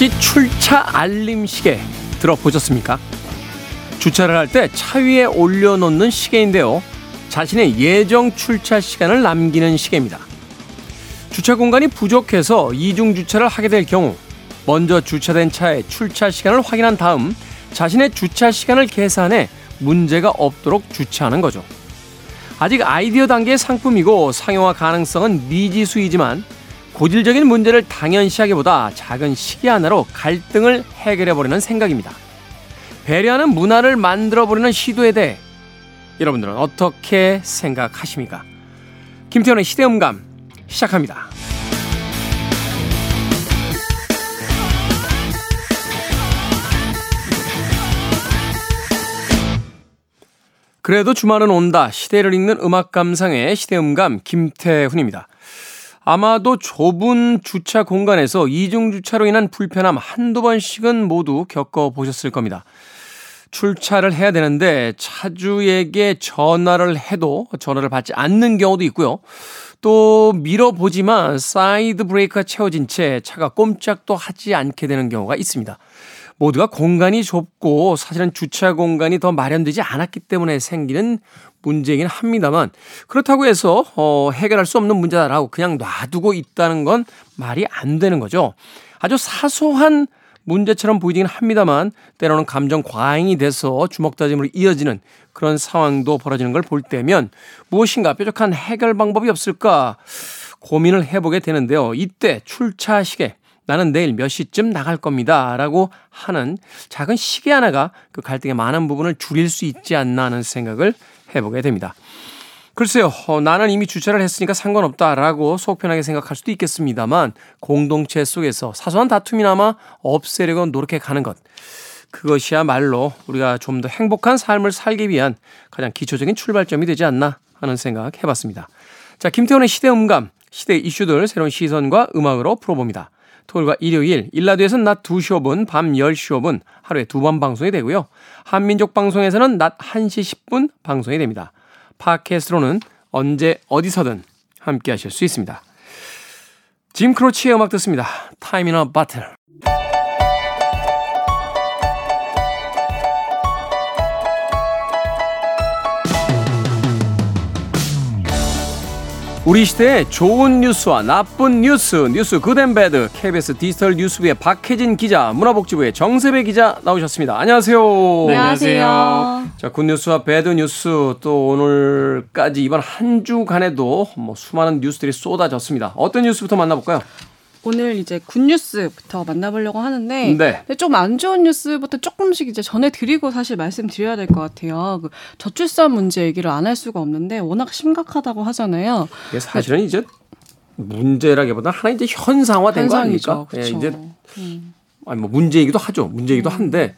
혹시 출차 알림 시계 들어보셨습니까? 주차를 할 때 차 위에 올려놓는 시계인데요. 자신의 예정 출차 시간을 남기는 시계입니다. 주차 공간이 부족해서 이중 주차를 하게 될 경우 먼저 주차된 차의 출차 시간을 확인한 다음 자신의 주차 시간을 계산해 문제가 없도록 주차하는 거죠. 아직 아이디어 단계의 상품이고 상용화 가능성은 미지수이지만 고질적인 문제를 당연시하기보다 작은 시기 하나로 갈등을 해결해버리는 생각입니다. 배려하는 문화를 만들어버리는 시도에 대해 여러분들은 어떻게 생각하십니까? 김태현의 시대음감 시작합니다. 그래도 주말은 온다. 시대를 읽는 음악 감상의 시대음감 김태훈입니다. 아마도 좁은 주차 공간에서 이중 주차로 인한 불편함 한두 번씩은 모두 겪어보셨을 겁니다. 출차를 해야 되는데 차주에게 전화를 해도 전화를 받지 않는 경우도 있고요. 또 밀어보지만 사이드 브레이크가 채워진 채 차가 꼼짝도 하지 않게 되는 경우가 있습니다. 모두가 공간이 좁고 사실은 주차 공간이 더 마련되지 않았기 때문에 생기는 문제이긴 합니다만 그렇다고 해서 어, 해결할 수 없는 문제다라고 그냥 놔두고 있다는 건 말이 안 되는 거죠. 아주 사소한 문제처럼 보이긴 합니다만 때로는 감정 과잉이 돼서 주먹다짐으로 이어지는 그런 상황도 벌어지는 걸 볼 때면 무엇인가 뾰족한 해결 방법이 없을까 고민을 해보게 되는데요. 이때 출차 시계 나는 내일 몇 시쯤 나갈 겁니다. 라고 하는 작은 시계 하나가 그 갈등의 많은 부분을 줄일 수 있지 않나 하는 생각을 해보게 됩니다. 글쎄요, 어, 나는 이미 주차를 했으니까 상관없다라고 속 편하게 생각할 수도 있겠습니다만 공동체 속에서 사소한 다툼이나마 없애려고 노력해 가는 것. 그것이야말로 우리가 좀 더 행복한 삶을 살기 위한 가장 기초적인 출발점이 되지 않나 하는 생각 해봤습니다. 자, 김태훈의 시대 음감, 시대 이슈들 새로운 시선과 음악으로 풀어봅니다. 토요일과 일요일, 일라드에서는 낮 2시 5분, 밤 10시 5분 하루에 두 번 방송이 되고요. 한민족 방송에서는 낮 1시 10분 방송이 됩니다. 팟캐스트로는 언제 어디서든 함께 하실 수 있습니다. 짐 크로치의 음악 듣습니다. Time in a Battle. 우리 시대의 좋은 뉴스와 나쁜 뉴스, 뉴스 good and bad, KBS 디지털 뉴스부의 박혜진 기자, 문화복지부의 정세배 기자 나오셨습니다. 안녕하세요. 네, 안녕하세요. 자, good news와 bad news 또 오늘까지 이번 한 주간에도 뭐 수많은 뉴스들이 쏟아졌습니다. 어떤 뉴스부터 만나볼까요? 오늘 이제 good news부터 만나보려고 하는데 네. 좀 안 좋은 뉴스부터 조금씩 이제 전해드리고 사실 말씀드려야 될 것 같아요. 그 저출산 문제 얘기를 안 할 수가 없는데 워낙 심각하다고 하잖아요. 이게 사실은 이제 문제라기보다 하나 이제 현상화된 거 아닙니까? 그렇죠. 예, 이제 아니 뭐 문제이기도 하죠. 문제이기도 음. 한데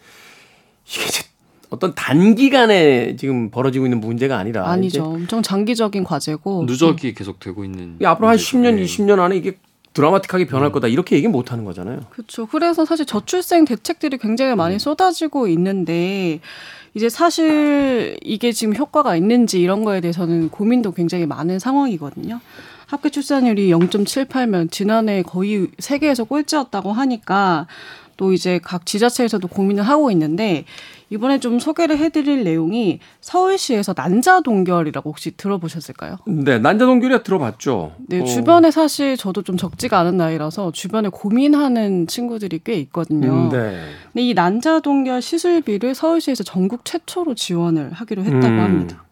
이게 이제 어떤 단기간에 지금 벌어지고 있는 문제가 아니라 아니죠. 엄청 장기적인 과제고 누적이 계속되고 있는 이게 앞으로 한 문제죠. 10년, 네. 20년 안에 이게 드라마틱하게 변할 거다 이렇게 얘기 못 하는 거잖아요. 그렇죠. 그래서 사실 저출생 대책들이 굉장히 많이 쏟아지고 있는데 이제 사실 이게 지금 효과가 있는지 이런 거에 대해서는 고민도 굉장히 많은 상황이거든요. 합계 출산율이 0.78면 지난해 거의 세계에서 꼴찌였다고 하니까 또 이제 각 지자체에서도 고민을 하고 있는데 이번에 좀 소개를 해드릴 내용이 서울시에서 난자 동결이라고 혹시 들어보셨을까요? 네, 난자 동결이 들어봤죠. 네, 어, 주변에 사실 저도 좀 적지가 않은 나이라서 주변에 고민하는 친구들이 꽤 있거든요. 음, 네. 근데 이 난자 동결 시술비를 서울시에서 전국 최초로 지원을 하기로 했다고 음. 합니다.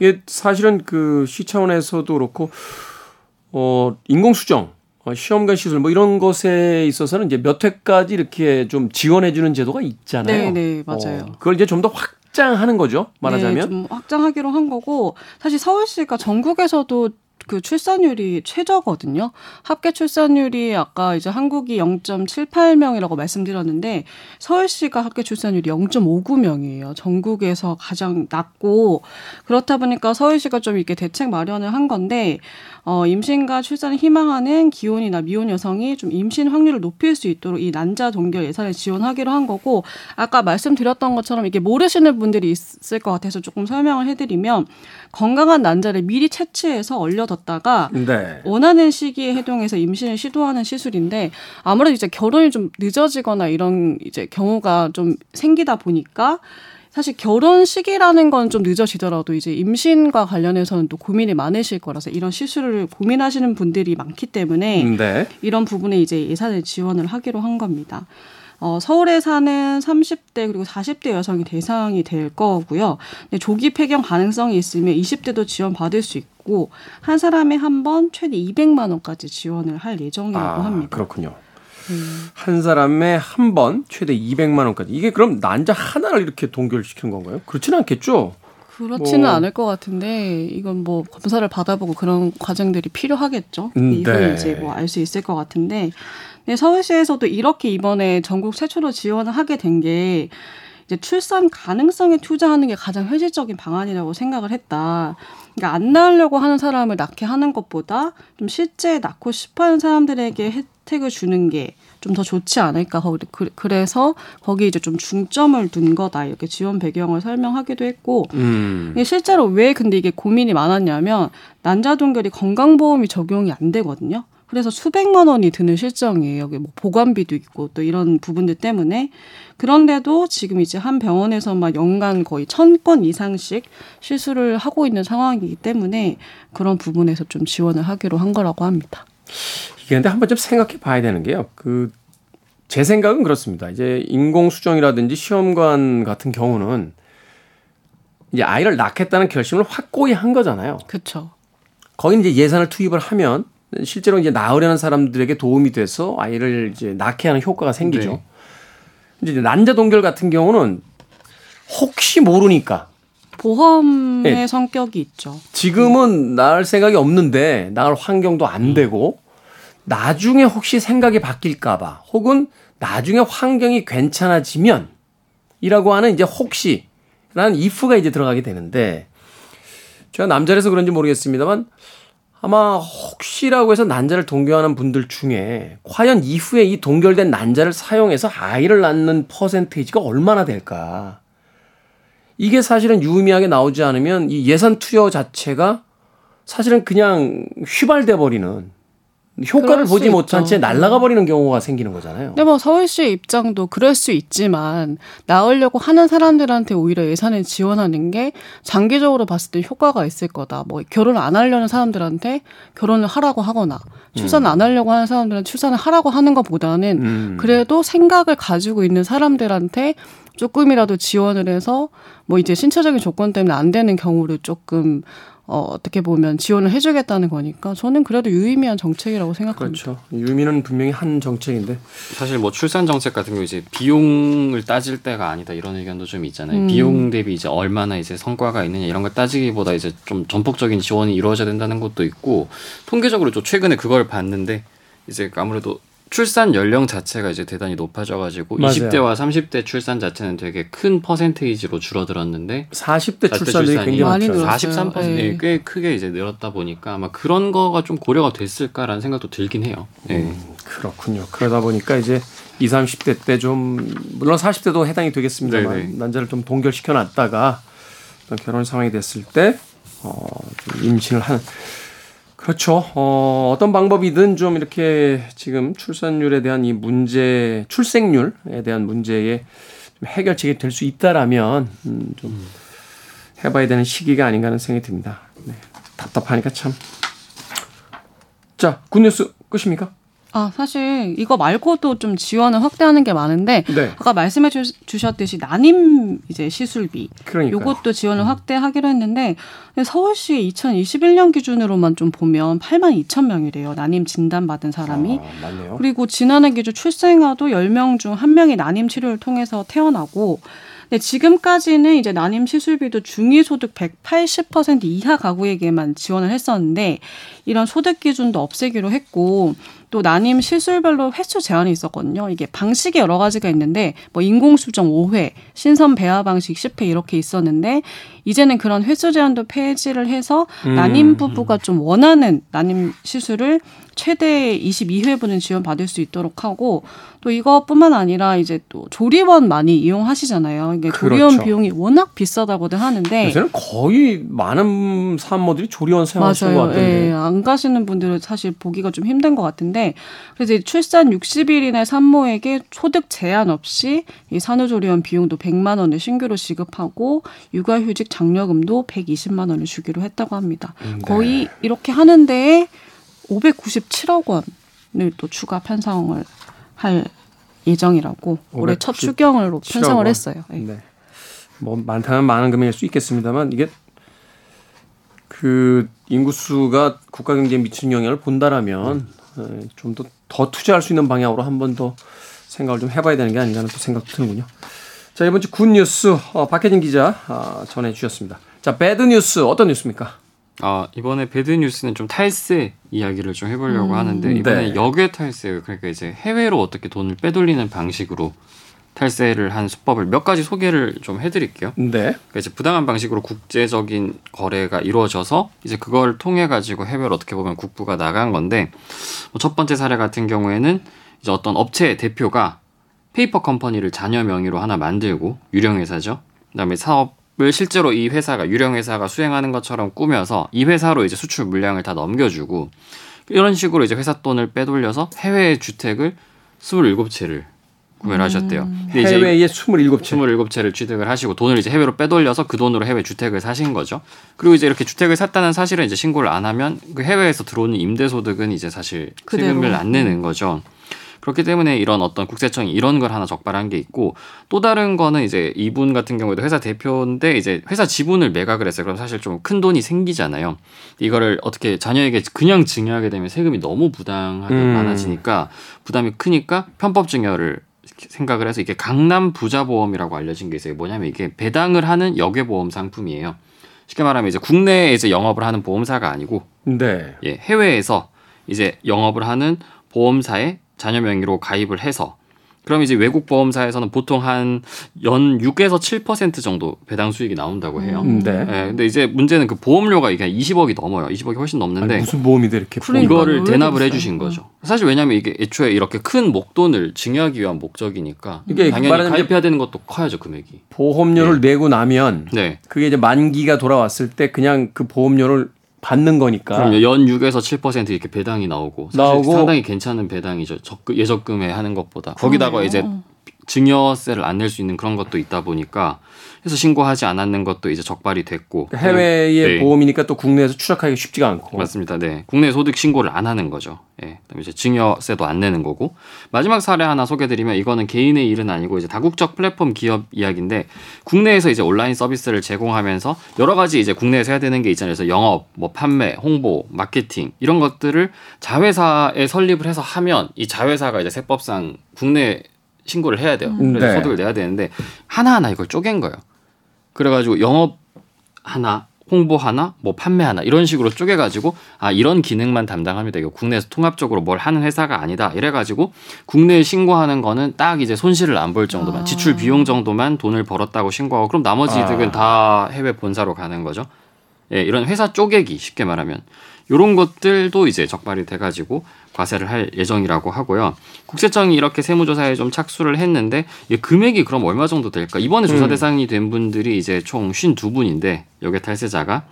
이게 사실은 그 시 차원에서도 그렇고 어 인공 수정, 어, 시험관 시술 뭐 이런 것에 있어서는 이제 몇 회까지 이렇게 좀 지원해 주는 제도가 있잖아요. 네, 네, 맞아요. 어, 그걸 이제 좀 더 확장하는 거죠. 말하자면. 네, 좀 확장하기로 한 거고 사실 서울시가 전국에서도 그 출산율이 최저거든요. 합계 출산율이 아까 이제 한국이 0.78명이라고 말씀드렸는데 서울시가 합계 출산율이 0.59명이에요. 전국에서 가장 낮고 그렇다 보니까 서울시가 좀 이렇게 대책 마련을 한 건데 어, 임신과 출산을 희망하는 기혼이나 미혼 여성이 좀 임신 확률을 높일 수 있도록 이 난자 동결 예산을 지원하기로 한 거고 아까 말씀드렸던 것처럼 이게 모르시는 분들이 있을 것 같아서 조금 설명을 해드리면 건강한 난자를 미리 채취해서 얼려뒀 미뤄뒀다가 네. 원하는 시기에 해동해서 임신을 시도하는 시술인데 아무래도 이제 결혼이 좀 늦어지거나 이런 이제 경우가 좀 생기다 보니까 사실 결혼 시기라는 건 좀 늦어지더라도 이제 임신과 관련해서는 또 고민이 많으실 거라서 이런 시술을 고민하시는 분들이 많기 때문에 네. 이런 부분에 이제 예산을 지원을 하기로 한 겁니다. 어, 서울에 사는 30대 그리고 40대 여성이 대상이 될 거고요. 조기 폐경 가능성이 있으면 20대도 지원 받을 수 있고 한 사람에 한 번 최대 200만 원까지 지원을 할 예정이라고 아, 합니다. 그렇군요. 한 사람에 한 번 최대 200만 원까지. 이게 그럼 난자 하나를 이렇게 동결시키는 건가요? 그렇지는 않겠죠. 그렇지는 뭐. 않을 것 같은데 이건 뭐 검사를 받아보고 그런 과정들이 필요하겠죠. 음, 이건 네. 이제 뭐 알 수 있을 것 같은데 네, 서울시에서도 이렇게 이번에 전국 최초로 지원을 하게 된 게 이제 출산 가능성에 투자하는 게 가장 현실적인 방안이라고 생각을 했다. 그러니까 안 낳으려고 하는 사람을 낳게 하는 것보다 좀 실제 낳고 싶어 하는 사람들에게 혜택을 주는 게 좀 더 좋지 않을까. 그, 그래서 거기 이제 좀 중점을 둔 거다. 이렇게 지원 배경을 설명하기도 했고. 음. 실제로 왜 근데 이게 고민이 많았냐면 난자 동결이 건강보험이 적용이 안 되거든요. 그래서 수백만 원이 드는 실정이에요. 여기 뭐 보관비도 있고 또 이런 부분들 때문에 그런데도 지금 이제 한 병원에서만 연간 거의 천 건 이상씩 시술을 하고 있는 상황이기 때문에 그런 부분에서 좀 지원을 하기로 한 거라고 합니다. 이게 근데 한번 좀 생각해 봐야 되는 게요. 그 제 생각은 그렇습니다. 이제 인공 수정이라든지 시험관 같은 경우는 이제 아이를 낳겠다는 결심을 확고히 한 거잖아요. 그렇죠. 거기 이제 예산을 투입을 하면 실제로 이제 낳으려는 사람들에게 도움이 돼서 아이를 이제 낳게 하는 효과가 생기죠. 네. 이제 난자 동결 같은 경우는 혹시 모르니까 보험의 네. 성격이 있죠. 지금은 낳을 생각이 없는데 낳을 환경도 안 음. 되고 나중에 혹시 생각이 바뀔까봐 혹은 나중에 환경이 괜찮아지면 이라고 하는 이제 혹시라는 if가 이제 들어가게 되는데 제가 남자라서 그런지 모르겠습니다만 아마 혹시라고 해서 난자를 동결하는 분들 중에 과연 이후에 이 동결된 난자를 사용해서 아이를 낳는 퍼센테이지가 얼마나 될까? 이게 사실은 유의미하게 나오지 않으면 이 예산 투여 자체가 사실은 그냥 휘발돼 버리는 효과를 보지 못한 채 날아가 버리는 경우가 생기는 거잖아요. 근데 뭐 서울시 입장도 그럴 수 있지만 나오려고 하는 사람들한테 오히려 예산을 지원하는 게 장기적으로 봤을 때 효과가 있을 거다. 뭐 결혼 안 하려는 사람들한테 결혼을 하라고 하거나 출산 음. 안 하려고 하는 사람들은 출산을 하라고 하는 것보다는 음. 그래도 생각을 가지고 있는 사람들한테 조금이라도 지원을 해서 뭐 이제 신체적인 조건 때문에 안 되는 경우를 조금 어, 어떻게 보면 지원을 해주겠다는 거니까 저는 그래도 유의미한 정책이라고 생각합니다. 그렇죠. 유의미는 분명히 한 정책인데 사실 뭐 출산 정책 같은 경우 이제 비용을 따질 때가 아니다 이런 의견도 좀 있잖아요. 음. 비용 대비 이제 얼마나 이제 성과가 있느냐 이런 걸 따지기보다 이제 좀 전폭적인 지원이 이루어져야 된다는 것도 있고 통계적으로 좀 최근에 그걸 봤는데 이제 아무래도 출산 연령 자체가 이제 대단히 높아져가지고 맞아요. 20대와 30대 출산 자체는 되게 큰 퍼센테이지로 줄어들었는데 40대, 40대 출산이 굉장히 많이 늘었어요. 43% 네. 꽤 크게 이제 늘었다 보니까 아마 그런 거가 좀 고려가 됐을까라는 생각도 들긴 해요. 네. 음, 그렇군요. 그러다 보니까 이제 20, 30대 때 좀 물론 40대도 해당이 되겠습니다만 네네. 네. 난자를 좀 동결시켜 놨다가 결혼 상황이 됐을 때 어, 좀 임신을 하는 그렇죠. 어, 어떤 방법이든 좀 이렇게 지금 출산율에 대한 이 문제, 출생률에 대한 문제에 좀 해결책이 될 수 있다라면 음, 좀 해봐야 되는 시기가 아닌가 하는 생각이 듭니다. 네. 답답하니까 참. 자, 굿뉴스 끝입니까? 아, 사실 이거 말고도 좀 지원을 확대하는 게 많은데 네. 아까 말씀해 주, 셨듯이 난임 이제 시술비 그러니까요. 요것도 지원을 음. 확대하기로 했는데 서울시 2021년 기준으로만 좀 보면 8만 2천 명이래요. 난임 진단 받은 사람이. 아, 그리고 지난해 기준 출생아도 10명 중 1명이 난임 치료를 통해서 태어나고 네, 지금까지는 이제 난임 시술비도 중위소득 180% 이하 가구에게만 지원을 했었는데 이런 소득 기준도 없애기로 했고 또 난임 시술별로 횟수 제한이 있었거든요. 이게 방식이 여러 가지가 있는데 뭐 인공수정 5회, 신선 배아 방식 10회 이렇게 있었는데 이제는 그런 횟수 제한도 폐지를 해서 음. 난임 부부가 좀 원하는 난임 시술을 최대 22회분은 지원받을 수 있도록 하고 또 이것뿐만 아니라 이제 또 조리원 많이 이용하시잖아요. 이게 조리원 그렇죠. 비용이 워낙 비싸다고들 하는데 요새는 거의 많은 산모들이 조리원 사용하시는 것. 같던데. 예, 안 가시는 분들은 사실 보기가 좀 힘든 것 같은데 그래서 출산 60일 이내 산모에게 소득 제한 없이 이 산후조리원 비용도 100만 원을 신규로 지급하고 육아휴직 장려금도 120만 원을 주기로 했다고 합니다. 음, 네. 거의 이렇게 하는 데에 597억 원을 또 추가 편성을 할 예정이라고 올해 첫 597억 추경으로 편성을 원. 했어요. 예. 네. 뭐 많다면 많은 금액일 수 있겠습니다만 이게 그 인구수가 국가 경제에 미치는 영향을 본다라면 좀더 더 투자할 수 있는 방향으로 한 번 더 생각을 좀 해봐야 되는 게 아닌가 하는 또 생각도 드는군요. 자 이번 주 good news 어, 박혜진 기자 아, 전해주셨습니다. 자 bad news 어떤 뉴스입니까? 아 이번에 bad news는 좀 탈세 이야기를 좀 해보려고 하는데 이번에 네. 역외 탈세 그러니까 이제 해외로 어떻게 돈을 빼돌리는 방식으로 탈세를 한 수법을 몇 가지 소개를 좀 해드릴게요. 네. 그러니까 이제 부당한 방식으로 국제적인 거래가 이루어져서 이제 그걸 통해 가지고 해외로 어떻게 보면 국부가 나간 건데 뭐 첫 번째 사례 같은 경우에는 이제 어떤 업체 대표가 페이퍼 컴퍼니를 자녀 명의로 하나 만들고 유령 회사죠. 그다음에 사업을 실제로 이 회사가 유령 회사가 수행하는 것처럼 꾸며서 이 회사로 이제 수출 물량을 다 넘겨주고 이런 식으로 이제 회사 돈을 빼돌려서 해외 주택을 27채를 구매를 하셨대요. 근데 해외에 27채. 27채를 취득을 하시고 돈을 이제 해외로 빼돌려서 그 돈으로 해외 주택을 사신 거죠. 그리고 이제 이렇게 주택을 샀다는 사실을 이제 신고를 안 하면 그 해외에서 들어오는 임대 소득은 이제 사실 그대로. 세금을 안 내는 거죠. 그렇기 때문에 이런 어떤 국세청이 이런 걸 하나 적발한 게 있고 또 다른 거는 이제 이분 같은 경우에도 회사 대표인데 이제 회사 지분을 매각을 했어요. 그럼 사실 좀 큰 돈이 생기잖아요. 이거를 어떻게 자녀에게 그냥 증여하게 되면 세금이 너무 부당하게 음. 많아지니까 부담이 크니까 편법 증여를 생각을 해서 이게 강남 부자 보험이라고 알려진 게 있어요. 뭐냐면 이게 배당을 하는 역외 보험 상품이에요. 쉽게 말하면 이제 국내에 이제 영업을 하는 보험사가 아니고 네. 예, 해외에서 이제 영업을 하는 보험사에 자녀 명의로 가입을 해서 그럼 이제 외국 보험사에서는 보통 한 연 6에서 7% 정도 배당 수익이 나온다고 해요. 음. 네. 예, 근데 이제 문제는 그 보험료가 이게 20억이 넘어요. 20억이 훨씬 넘는데 아니, 무슨 보험인데 이렇게 그러니까. 이거를 왜 대납을 그랬어요? 해주신 거죠. 사실 왜냐하면 이게 애초에 이렇게 큰 목돈을 증여하기 위한 목적이니까 이게 당연히 가입해야 되는 것도 커야죠 금액이. 보험료를 내고 나면 네. 그게 이제 만기가 돌아왔을 때 그냥 그 보험료를 받는 거니까. 그럼요. 연 6에서 7% 이렇게 배당이 나오고 사실 나오고. 상당히 괜찮은 배당이죠. 적금, 예적금에 하는 것보다. 거기다가 이제 증여세를 안 낼 수 있는 그런 것도 있다 보니까 해서 신고하지 않았는 것도 이제 적발이 됐고 해외의 네. 보험이니까 또 국내에서 추적하기 쉽지가 않고. 맞습니다. 네. 국내 소득 신고를 안 하는 거죠. 예. 그다음에 이제 증여세도 안 내는 거고. 마지막 사례 하나 소개해 드리면 이거는 개인의 일은 아니고 이제 다국적 플랫폼 기업 이야기인데 국내에서 이제 온라인 서비스를 제공하면서 여러 가지 이제 국내에서 해야 되는 게 있잖아요. 그래서 영업, 뭐 판매, 홍보, 마케팅 이런 것들을 자회사에 설립을 해서 하면 이 자회사가 이제 세법상 국내 신고를 해야 돼요. 그래서 네. 소득을 내야 되는데 하나하나 이걸 쪼갠 거예요. 그래가지고 영업 하나, 홍보 하나, 뭐 판매 하나 이런 식으로 쪼개가지고 아 이런 기능만 담당합니다. 이거 국내에서 통합적으로 뭘 하는 회사가 아니다. 이래가지고 국내에 신고하는 거는 딱 이제 손실을 안 볼 정도만 아. 지출 비용 정도만 돈을 벌었다고 신고하고 그럼 나머지 아. 이득은 다 해외 본사로 가는 거죠. 예, 이런 회사 쪼개기 쉽게 말하면 이런 것들도 이제 적발이 돼가지고 과세를 할 예정이라고 하고요. 국세청이 이렇게 세무조사에 좀 착수를 했는데 이 금액이 그럼 얼마 정도 될까? 이번에 조사 음. 대상이 된 분들이 이제 총 52분인데 여기 탈세자가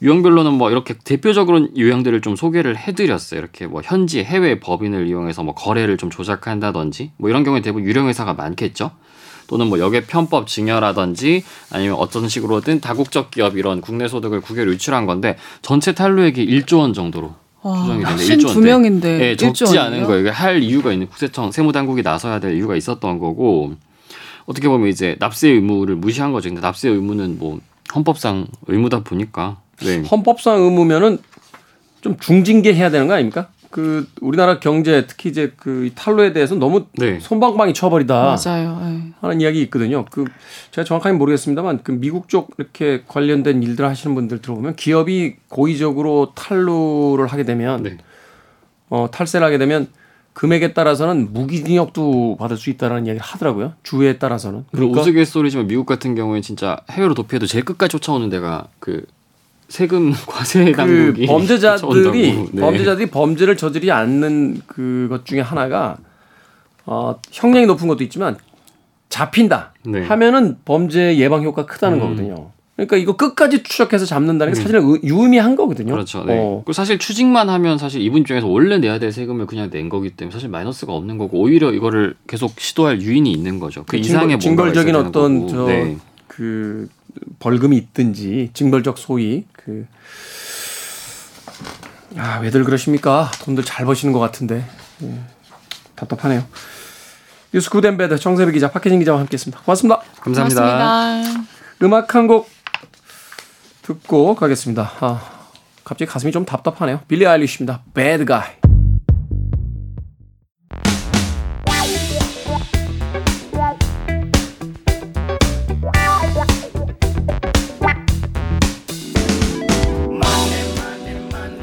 유형별로는 뭐 이렇게 대표적으로 유형들을 좀 소개를 해드렸어요. 이렇게 뭐 현지 해외 법인을 이용해서 뭐 거래를 좀 조작한다든지 뭐 이런 경우에 대부분 유령 회사가 많겠죠. 또는 뭐 역의 편법 증여라든지 아니면 어떤 식으로든 다국적 기업 이런 국내 소득을 국외로 유출한 건데 전체 탈루액이 1조 원 정도로 추정이 되는데 1조 두 원대. 명인데 예, 적지 일조 않은? 거예요. 이게 할 이유가 있는 국세청 세무당국이 나서야 될 이유가 있었던 거고 어떻게 보면 이제 납세 의무를 무시한 거죠. 근데 납세 의무는 뭐 헌법상 의무다 보니까 네. 헌법상 의무면은 좀 중징계 해야 되는 거 아닙니까? 그 우리나라 경제 특히 이제 그이 탈로에 대해서 너무 네. 손방망이 쳐버리다 맞아요. 예. 하는 이야기 있거든요. 그 제가 정확하게 모르겠습니다만 그 미국 쪽 이렇게 관련된 일들 하시는 분들 들어보면 기업이 고의적으로 탈루를 하게 되면 네. 어 탈세를 하게 되면 금액에 따라서는 무기징역도 받을 수 있다는 이야기를 하더라고요. 주에 따라서는. 그리고 우스갯소리지만 미국 같은 경우에 진짜 해외로 도피해도 제일 끝까지 쫓아오는 데가 그 세금 과세 당국이 그 범죄자들이 네. 범죄자들이 범죄를 저지르지 않는 그것 중에 하나가 어, 형량이 높은 것도 있지만 잡힌다 네. 하면은 범죄 예방 효과 크다는 음. 거거든요. 그러니까 이거 끝까지 추적해서 잡는다는 게 사실은 의- 유의미한 거거든요. 그렇죠. 네. 어. 그리고 사실 추징만 하면 사실 이분 입장에서 원래 내야 될 세금을 그냥 낸 거기 때문에 사실 마이너스가 없는 거고 오히려 이거를 계속 시도할 유인이 있는 거죠. 그 그 이상의 징벌, 뭔가가 되는 어떤 거고. 저 네. 그 벌금이 있든지 징벌적 소위 그 아, 왜들 그러십니까? 돈들 잘 버시는 것 같은데. 예, 답답하네요. 뉴스 good and bad 정세배 기자, 박혜진 기자와 함께했습니다. 고맙습니다. 감사합니다. 고맙습니다. 음악 한 곡 듣고 가겠습니다. 아, 갑자기 가슴이 좀 답답하네요. 빌리 아일리시입니다. Bad Guy.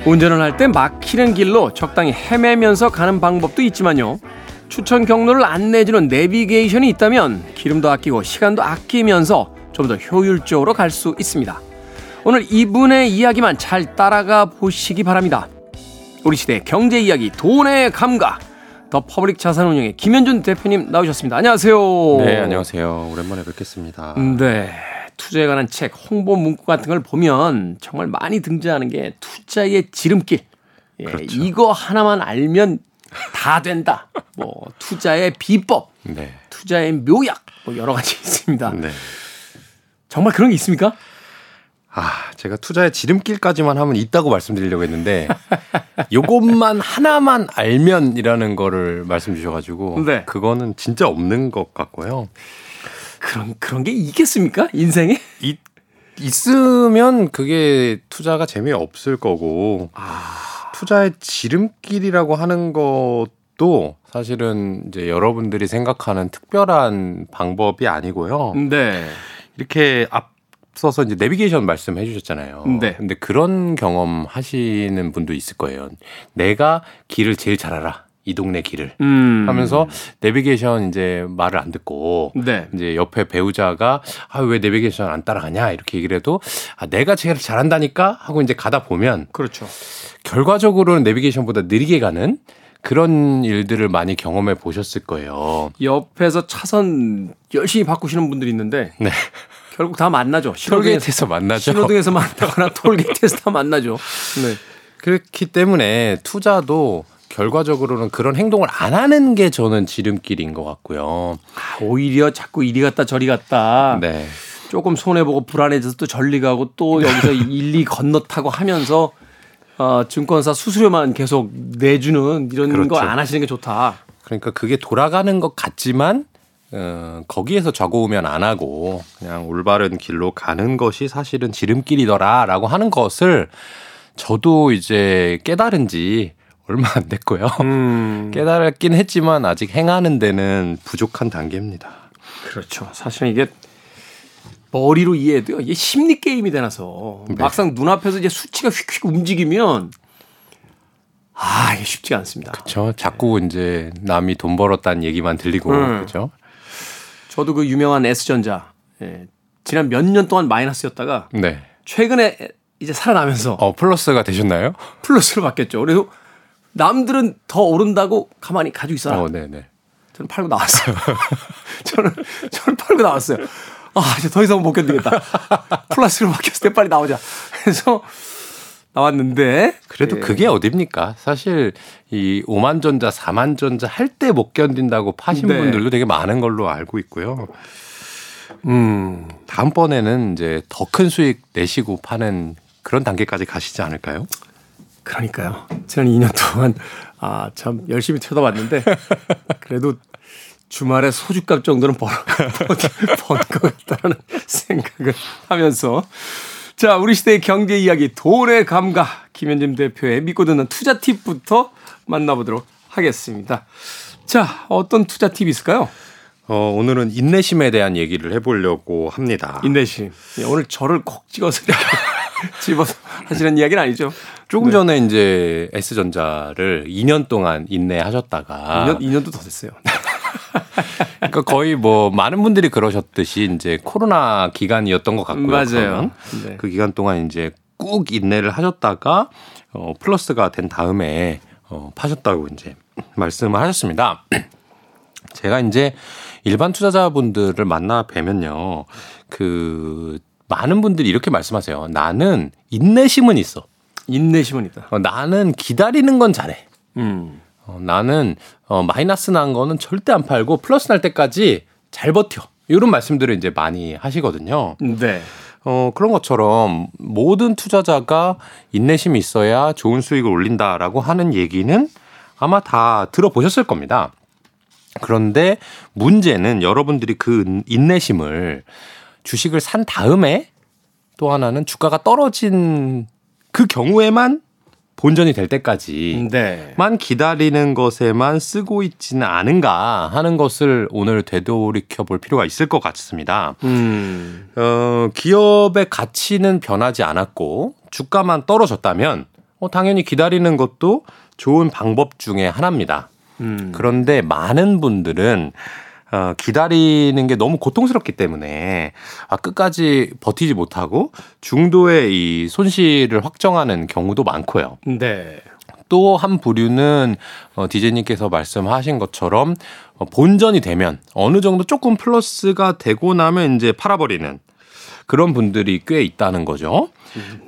운전을 할 때 막히는 길로 적당히 헤매면서 가는 방법도 있지만요. 추천 경로를 안내해주는 내비게이션이 있다면 기름도 아끼고 시간도 아끼면서 좀 더 효율적으로 갈 수 있습니다. 오늘 이분의 이야기만 잘 따라가 보시기 바랍니다. 우리 시대 경제 이야기 돈의 감각 더 퍼블릭 자산운용의 김현준 대표님 나오셨습니다. 안녕하세요. 네, 안녕하세요. 오랜만에 뵙겠습니다. 네. 투자에 관한 책, 홍보 문구 같은 걸 보면 정말 많이 등장하는 게 투자의 지름길. 예, 그렇죠. 이거 하나만 알면 다 된다. 뭐 투자의 비법, 네. 투자의 묘약, 뭐 여러 가지 있습니다. 네. 정말 그런 게 있습니까? 아, 제가 투자의 지름길까지만 하면 있다고 말씀드리려고 했는데 요것만 하나만 알면이라는 거를 말씀 주셔 가지고 네. 그거는 진짜 없는 것 같고요. 그런 그런 게 있겠습니까? 인생에? 이, 있으면 그게 투자가 재미없을 거고 투자의 지름길이라고 하는 것도 사실은 이제 여러분들이 생각하는 특별한 방법이 아니고요. 네. 이렇게 앞서서 이제 내비게이션 말씀해 주셨잖아요. 네. 근데 그런 경험 하시는 분도 있을 거예요. 내가 길을 제일 잘 알아. 이 동네 길을. 음. 하면서 내비게이션 이제 말을 안 듣고 네. 이제 옆에 배우자가 아 왜 내비게이션 안 따라가냐 이렇게 얘기를 해도 아 내가 제일 잘한다니까 하고 이제 가다 보면 그렇죠. 결과적으로는 내비게이션보다 느리게 가는 그런 일들을 많이 경험해 보셨을 거예요. 옆에서 차선 열심히 바꾸시는 분들이 있는데 네. 결국 다 만나죠. 톨게이트에서 만나죠. 신호등에서 만나거나 톨게이트에서 다 만나죠. 네. 그렇기 때문에 투자도 결과적으로는 그런 행동을 안 하는 게 저는 지름길인 것 같고요. 아, 오히려 자꾸 이리 갔다 저리 갔다 네. 조금 손해보고 불안해져서 또 전리 가고 또 여기서 일리 건너 타고 하면서 어, 증권사 수수료만 계속 내주는 이런 그렇죠. 거안 하시는 게 좋다. 그러니까 그게 돌아가는 것 같지만 어, 거기에서 좌고우면 안 하고 그냥 올바른 길로 가는 것이 사실은 지름길이더라라고 하는 것을 저도 이제 깨달은 지 얼마 안 됐고요. 음, 깨달았긴 했지만 아직 행하는 데는 부족한 단계입니다. 그렇죠. 사실은 이게 머리로 이해해도요. 이게 심리 게임이 되나서 네. 막상 눈앞에서 이제 수치가 휙휙 움직이면 아 이게 쉽지가 않습니다. 그렇죠. 자꾸 이제 남이 돈 벌었다는 얘기만 들리고 음. 그렇죠. 저도 그 유명한 S전자 예, 지난 몇 년 동안 마이너스였다가 네. 최근에 이제 살아나면서 어 플러스가 되셨나요? 플러스로 바뀌었죠. 그래서 남들은 더 오른다고 가만히 가지고 있어라. 어, 네, 네. 저는 팔고 나왔어요. 저는 저는 팔고 나왔어요. 아 이제 더 이상 못 견디겠다. 플러스로 바뀌었을 때 빨리 나오자. 그래서 나왔는데 그래도 예. 그게 어딥니까? 사실 이 5만 전자, 4만 전자 할 때 못 견딘다고 파신 네. 분들도 되게 많은 걸로 알고 있고요. 음 다음번에는 이제 더 큰 수익 내시고 파는 그런 단계까지 가시지 않을까요? 그러니까요. 지난 2년 동안 아 참 열심히 쳐다봤는데 그래도 주말에 소주값 정도는 번것 같다는 생각을 하면서 자 우리 시대의 경제 이야기 돈의 감각 김현진 대표의 믿고 듣는 투자 팁부터 만나보도록 하겠습니다. 자 어떤 투자 팁이 있을까요? 어, 오늘은 인내심에 대한 얘기를 해보려고 합니다. 인내심 예, 오늘 저를 콕 찍어서 집어서 하시는 이야기는 아니죠. 조금 전에 이제 S전자를 2년 동안 인내하셨다가 2년, 2년도 더 됐어요. 그러니까 거의 뭐 많은 분들이 그러셨듯이 이제 코로나 기간이었던 것 같고요. 맞아요. 네. 그 기간 동안 이제 꾹 인내를 하셨다가 어 플러스가 된 다음에 어 파셨다고 이제 말씀을 하셨습니다. 제가 이제 일반 투자자분들을 만나 뵈면요. 그 많은 분들이 이렇게 말씀하세요. 나는 인내심은 있어. 인내심은 있다. 어, 나는 기다리는 건 잘해. 음. 어, 나는 어, 마이너스 난 거는 절대 안 팔고 플러스 날 때까지 잘 버텨. 이런 말씀들을 이제 많이 하시거든요. 네. 어, 그런 것처럼 모든 투자자가 인내심이 있어야 좋은 수익을 올린다라고 하는 얘기는 아마 다 들어보셨을 겁니다. 그런데 문제는 여러분들이 그 인내심을 주식을 산 다음에 또 하나는 주가가 떨어진 그 경우에만 본전이 될 때까지 네. 만 기다리는 것에만 쓰고 있지는 않은가 하는 것을 오늘 되돌이켜 볼 필요가 있을 것 같습니다. 음. 어, 기업의 가치는 변하지 않았고 주가만 떨어졌다면 어, 당연히 기다리는 것도 좋은 방법 중에 하나입니다. 음. 그런데 많은 분들은 어, 기다리는 게 너무 고통스럽기 때문에 아, 끝까지 버티지 못하고 중도의 이 손실을 확정하는 경우도 많고요. 네. 또 한 부류는 어, 디제이님께서 말씀하신 것처럼 어, 본전이 되면 어느 정도 조금 플러스가 되고 나면 이제 팔아버리는 그런 분들이 꽤 있다는 거죠.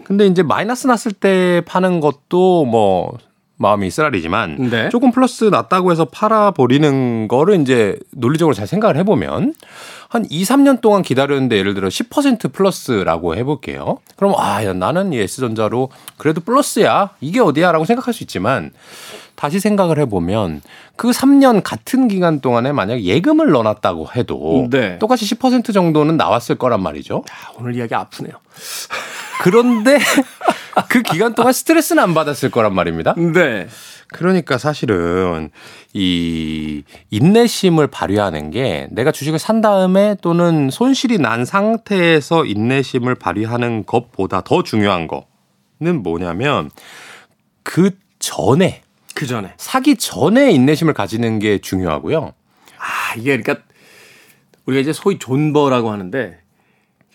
근데 이제 마이너스 났을 때 파는 것도 뭐 마음이 쓰라리지만 네. 조금 플러스 났다고 해서 팔아버리는 거를 이제 논리적으로 잘 생각을 해보면 한 2, 3년 동안 기다렸는데 예를 들어 10% 플러스라고 해볼게요. 그럼 아, 야, 나는 이 S전자로 그래도 플러스야. 이게 어디야? 라고 생각할 수 있지만 다시 생각을 해보면 그 3년 같은 기간 동안에 만약 예금을 넣어놨다고 해도 네. 똑같이 10% 정도는 나왔을 거란 말이죠. 아, 오늘 이야기 아프네요. 그런데 그 기간 동안 스트레스는 안 받았을 거란 말입니다. 네. 그러니까 사실은 이 인내심을 발휘하는 게 내가 주식을 산 다음에 또는 손실이 난 상태에서 인내심을 발휘하는 것보다 더 중요한 거는 뭐냐면 그 전에 그 전에. 사기 전에 인내심을 가지는 게 중요하고요. 아, 이게 그러니까 우리가 이제 소위 존버라고 하는데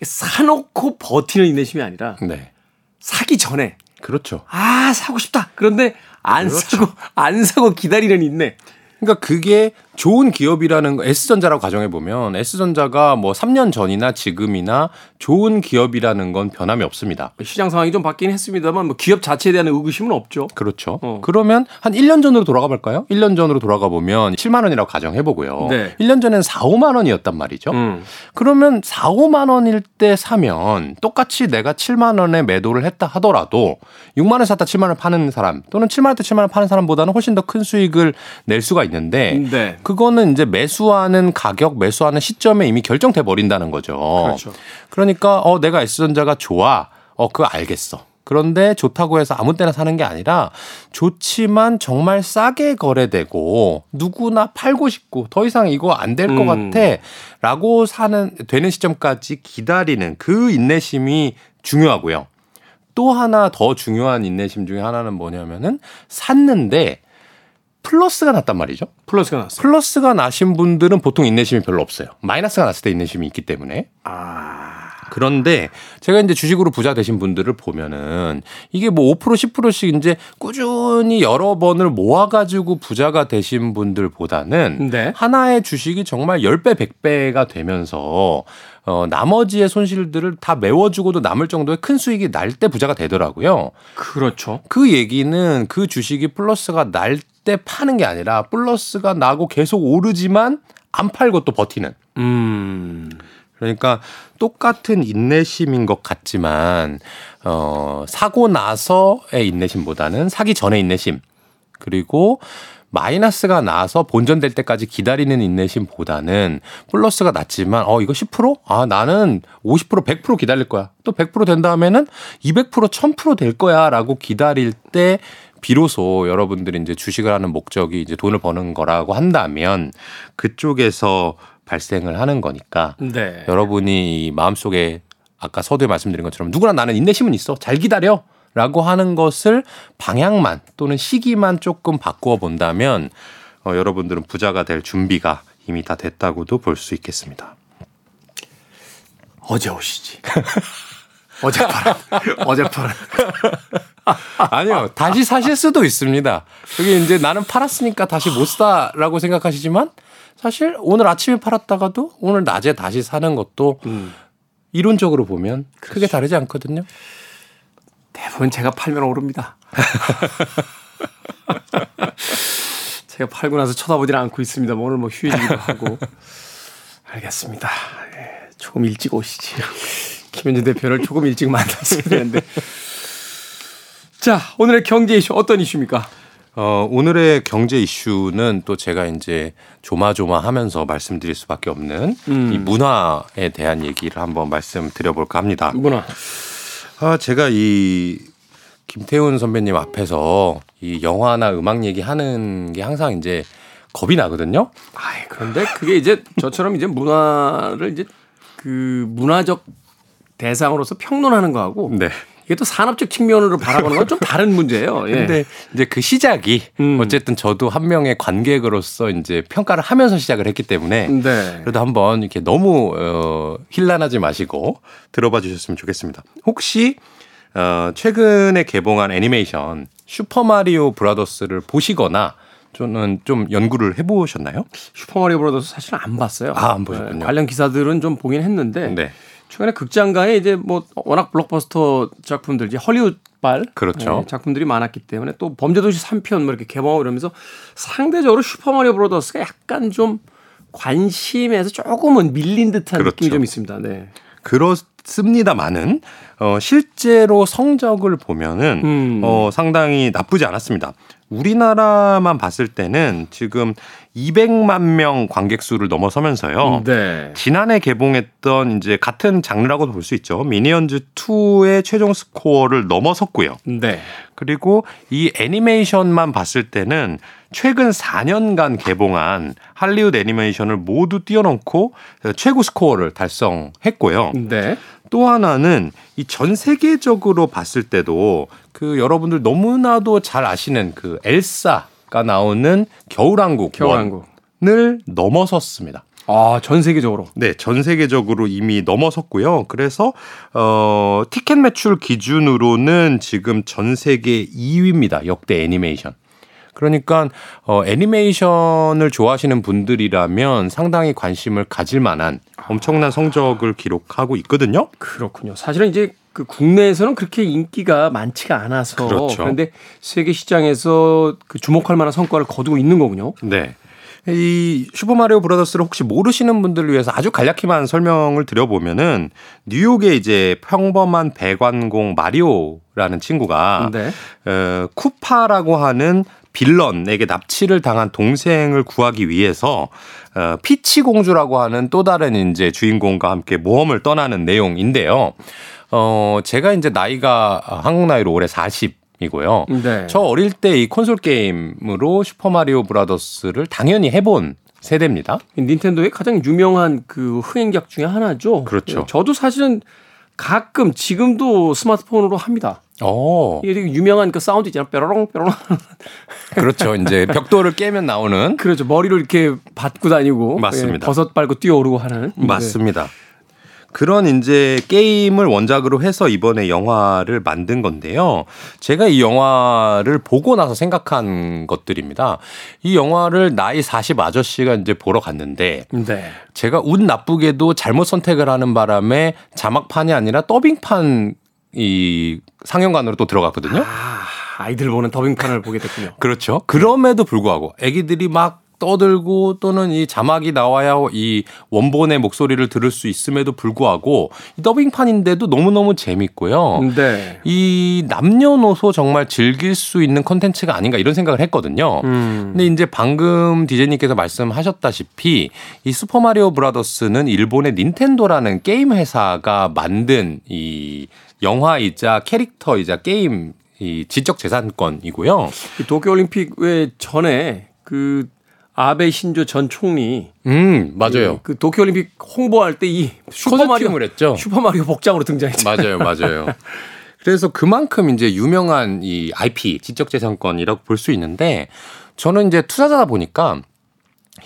사놓고 버티는 인내심이 아니라 네. 사기 전에 그렇죠. 아 사고 싶다. 그런데 안 그렇죠. 사고 안 사고 기다리는 인내. 그러니까 그게 좋은 기업이라는 거 S전자라고 가정해 보면 S전자가 뭐 3년 전이나 지금이나 좋은 기업이라는 건 변함이 없습니다. 시장 상황이 좀 바뀌긴 했습니다만 뭐 기업 자체에 대한 의구심은 없죠. 그렇죠. 어. 그러면 한 1년 전으로 돌아가 볼까요? 1년 전으로 돌아가 보면 7만 원이라고 가정해 보고요. 네. 1년 전에는 4, 5만 원이었단 말이죠. 음. 그러면 4, 5만 원일 때 사면 똑같이 내가 7만 원에 매도를 했다 하더라도 6만 원 샀다 7만 원 파는 사람 또는 7만 원대 7만 원 파는 사람보다는 훨씬 더 큰 수익을 낼 수가 있는데 네. 그거는 이제 매수하는 가격, 매수하는 시점에 이미 결정돼 버린다는 거죠. 그렇죠. 그러니까 어 내가 S전자가 좋아. 어 그거 알겠어. 그런데 좋다고 해서 아무 때나 사는 게 아니라 좋지만 정말 싸게 거래되고 누구나 팔고 싶고 더 이상 이거 안 될것 음. 같아라고 사는 되는 시점까지 기다리는 그 인내심이 중요하고요. 또 하나 더 중요한 인내심 중에 하나는 뭐냐면은 샀는데 플러스가 났단 말이죠. 플러스가 났어. 플러스가 나신 분들은 보통 인내심이 별로 없어요. 마이너스가 났을 때 인내심이 있기 때문에. 아. 그런데 제가 이제 주식으로 부자 되신 분들을 보면은 이게 뭐 5% 10%씩 이제 꾸준히 여러 번을 모아가지고 부자가 되신 분들보다는 네. 하나의 주식이 정말 10배, 100배가 되면서 어, 나머지의 손실들을 다 메워주고도 남을 정도의 큰 수익이 날 때 부자가 되더라고요. 그렇죠. 그 얘기는 그 주식이 플러스가 날 때 파는 게 아니라 플러스가 나고 계속 오르지만 안 팔고 또 버티는. 음. 그러니까 똑같은 인내심인 것 같지만 어 사고 나서의 인내심보다는 사기 전의 인내심 그리고 마이너스가 나서 본전될 때까지 기다리는 인내심보다는 플러스가 났지만 어 이거 10%? 아 나는 50% 100% 기다릴 거야. 또 100%된 다음에는 200% 1000%될 거야라고 기다릴 때 비로소 여러분들이 이제 주식을 하는 목적이 이제 돈을 버는 거라고 한다면 그쪽에서 발생을 하는 거니까 네. 여러분이 마음속에 아까 서두에 말씀드린 것처럼 누구나 나는 인내심은 있어. 잘 기다려. 라고 하는 것을 방향만 또는 시기만 조금 바꾸어 본다면 어, 여러분들은 부자가 될 준비가 이미 다 됐다고도 볼 수 있겠습니다. 어제 오시지. 어젯밤. 어젯밤. 아니요. 다시 사실 수도 있습니다. 그게 이제 나는 팔았으니까 다시 못 사라고 생각하시지만 사실 오늘 아침에 팔았다가도 오늘 낮에 다시 사는 것도 음. 이론적으로 보면 크게 다르지 않거든요. 대부분 제가 팔면 오릅니다. 제가 팔고 나서 쳐다보지는 않고 있습니다. 오늘 뭐 휴일이기도 하고. 알겠습니다. 예, 조금 일찍 오시지. 김현준 대표를 조금 일찍 만났어야 되는데. 자, 오늘의 경제 이슈 어떤 이슈입니까? 어, 오늘의 경제 이슈는 또 제가 이제 조마조마하면서 말씀드릴 수밖에 없는 이 문화에 대한 얘기를 한번 말씀드려볼까 합니다. 문화. 아, 제가 이 김태훈 선배님 앞에서 이 영화나 음악 얘기하는 게 항상 이제 겁이 나거든요. 아이, 그런데 그게 이제 저처럼 이제 문화를 이제 그 문화적 대상으로서 평론하는 거하고 네. 이게 또 산업적 측면으로 바라보는 건 좀 다른 문제예요. 예. 근데 이제 그 시작이 음. 어쨌든 저도 한 명의 관객으로서 이제 평가를 하면서 시작을 했기 때문에 네. 그래도 한번 이렇게 너무 어 힐난하지 마시고 들어봐 주셨으면 좋겠습니다. 혹시 어 최근에 개봉한 애니메이션 슈퍼 마리오 브라더스를 보시거나 저는 좀 연구를 해 보셨나요? 슈퍼마리오 브라더스 사실은 안 봤어요. 아, 안 보셨군요. 네, 관련 기사들은 좀 보긴 했는데 네. 최근에 극장가에 이제 뭐 워낙 블록버스터 작품들 이제 헐리우드발 그렇죠. 네, 작품들이 많았기 때문에 또 범죄도시 3편 뭐 이렇게 개봉하고 이러면서 상대적으로 슈퍼마리오 브라더스가 약간 좀 관심에서 조금은 밀린 듯한 그렇죠. 느낌이 좀 있습니다. 네. 그렇습니다만은 어 실제로 성적을 보면은 음. 어 상당히 나쁘지 않았습니다. 우리나라만 봤을 때는 지금 200만 명 관객 수를 넘어서면서요. 네. 지난해 개봉했던 이제 같은 장르라고도 볼 수 있죠. 미니언즈 2의 최종 스코어를 넘어섰고요. 네. 그리고 이 애니메이션만 봤을 때는 최근 4년간 개봉한 할리우드 애니메이션을 모두 뛰어넘고 최고 스코어를 달성했고요. 네. 또 하나는 이 전 세계적으로 봤을 때도 그 여러분들 너무나도 잘 아시는 그 엘사가 나오는 겨울왕국 겨울왕국. 을 넘어섰습니다. 아, 전 세계적으로. 네, 전 세계적으로 이미 넘어섰고요. 그래서 어 티켓 매출 기준으로는 지금 전 세계 2위입니다. 역대 애니메이션. 그러니까 어 애니메이션을 좋아하시는 분들이라면 상당히 관심을 가질 만한 엄청난 성적을 기록하고 있거든요. 그렇군요. 사실은 이제 그 국내에서는 그렇게 인기가 많지가 않아서 그렇죠. 런데 세계 시장에서 그 주목할 만한 성과를 거두고 있는 거군요. 네. 이 슈퍼마리오 브라더스를 혹시 모르시는 분들을 위해서 아주 간략히만 설명을 드려보면은 뉴욕에 이제 평범한 배관공 마리오라는 친구가 네. 어, 쿠파라고 하는 villain에게 납치를 당한 동생을 구하기 위해서 어, 피치 공주라고 하는 또 다른 이제 주인공과 함께 모험을 떠나는 내용인데요. 어, 제가 이제 나이가 한국 나이로 올해 40 이고요. 네. 저 어릴 때 이 콘솔 게임으로 슈퍼 마리오 브라더스를 당연히 해본 세대입니다. 닌텐도의 가장 유명한 그 흥행작 중에 하나죠. 그렇죠. 예, 저도 사실은 가끔 지금도 스마트폰으로 합니다. 어, 이게 되게 유명한 그 사운드 있잖아요. 뾰로롱 뾰로롱. 그렇죠. 이제 벽돌을 깨면 나오는 그렇죠. 머리로 이렇게 받고 다니고 맞습니다. 예, 버섯 밟고 뛰어오르고 하는. 네. 맞습니다. 그런 이제 게임을 원작으로 해서 이번에 영화를 만든 건데요. 제가 이 영화를 보고 나서 생각한 것들입니다. 이 영화를 나이 40 아저씨가 이제 보러 갔는데 네. 제가 운 나쁘게도 잘못 선택을 하는 바람에 자막판이 아니라 더빙판 이 상영관으로 또 들어갔거든요. 아, 아이들 보는 더빙판을 보게 됐군요. 그렇죠. 그럼에도 불구하고 아기들이 막 떠들고 또는 이 자막이 나와야 이 원본의 목소리를 들을 수 있음에도 불구하고 이 더빙판인데도 너무너무 재밌고요. 네. 이 남녀노소 정말 즐길 수 있는 컨텐츠가 아닌가 이런 생각을 했거든요. 음. 근데 이제 방금 디제이님께서 말씀하셨다시피 이 슈퍼마리오 브라더스는 일본의 닌텐도라는 게임 회사가 만든 이 영화이자 캐릭터이자 게임 이 지적 재산권이고요. 이 도쿄 올림픽 왜 전에 그 아베 신조 전 총리 음, 맞아요. 그 도쿄 올림픽 홍보할 때 이 슈퍼마리오 costume을 했죠. 슈퍼마리오 복장으로 등장했죠. 맞아요, 맞아요. 그래서 그만큼 이제 유명한 이 IP 지적 재산권이라고 볼 수 있는데 저는 이제 투자자다 보니까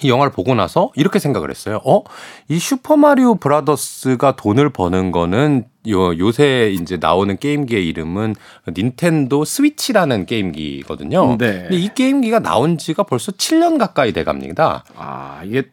이 영화를 보고 나서 이렇게 생각을 했어요. 어, 이 슈퍼마리오 브라더스가 돈을 버는 거는 요, 요새 이제 나오는 게임기의 이름은 닌텐도 스위치라는 게임기거든요. 네. 근데 이 게임기가 나온 지가 벌써 7년 가까이 돼 갑니다. 아 이게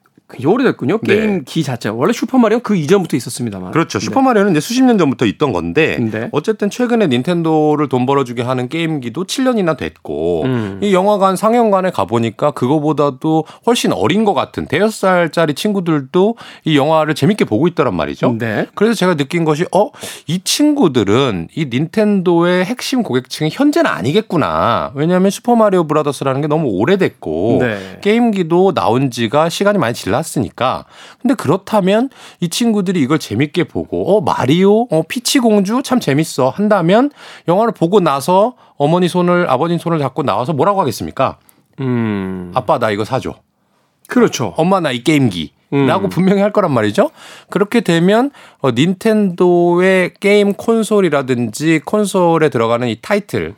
오래됐군요. 네. 게임 기 자체가 원래 슈퍼마리오 그 이전부터 있었습니다만. 그렇죠. 네. 슈퍼마리오는 이제 수십 년 전부터 있던 건데 네. 어쨌든 최근에 닌텐도를 돈 벌어주게 하는 게임기도 7년이나 됐고 음. 이 영화관 상영관에 가보니까 그거보다도 훨씬 어린 것 같은 대여섯 살짜리 친구들도 이 영화를 재밌게 보고 있더란 말이죠. 네. 그래서 제가 느낀 것이 어 이 친구들은 이 닌텐도의 핵심 고객층이 현재는 아니겠구나. 왜냐하면 슈퍼마리오 브라더스라는 게 너무 오래됐고 네. 게임기도 나온 지가 시간이 많이 지났으니까. 근데 그렇다면 이 친구들이 이걸 재밌게 보고 어 마리오, 어 피치 공주 참 재밌어 한다면 영화를 보고 나서 어머니 손을 아버님 손을 잡고 나와서 뭐라고 하겠습니까? 음. 아빠 나 이거 사줘. 그렇죠. 엄마 나 이 게임기. 음. 라고 분명히 할 거란 말이죠. 그렇게 되면 어, 닌텐도의 게임 콘솔이라든지 콘솔에 들어가는 이 타이틀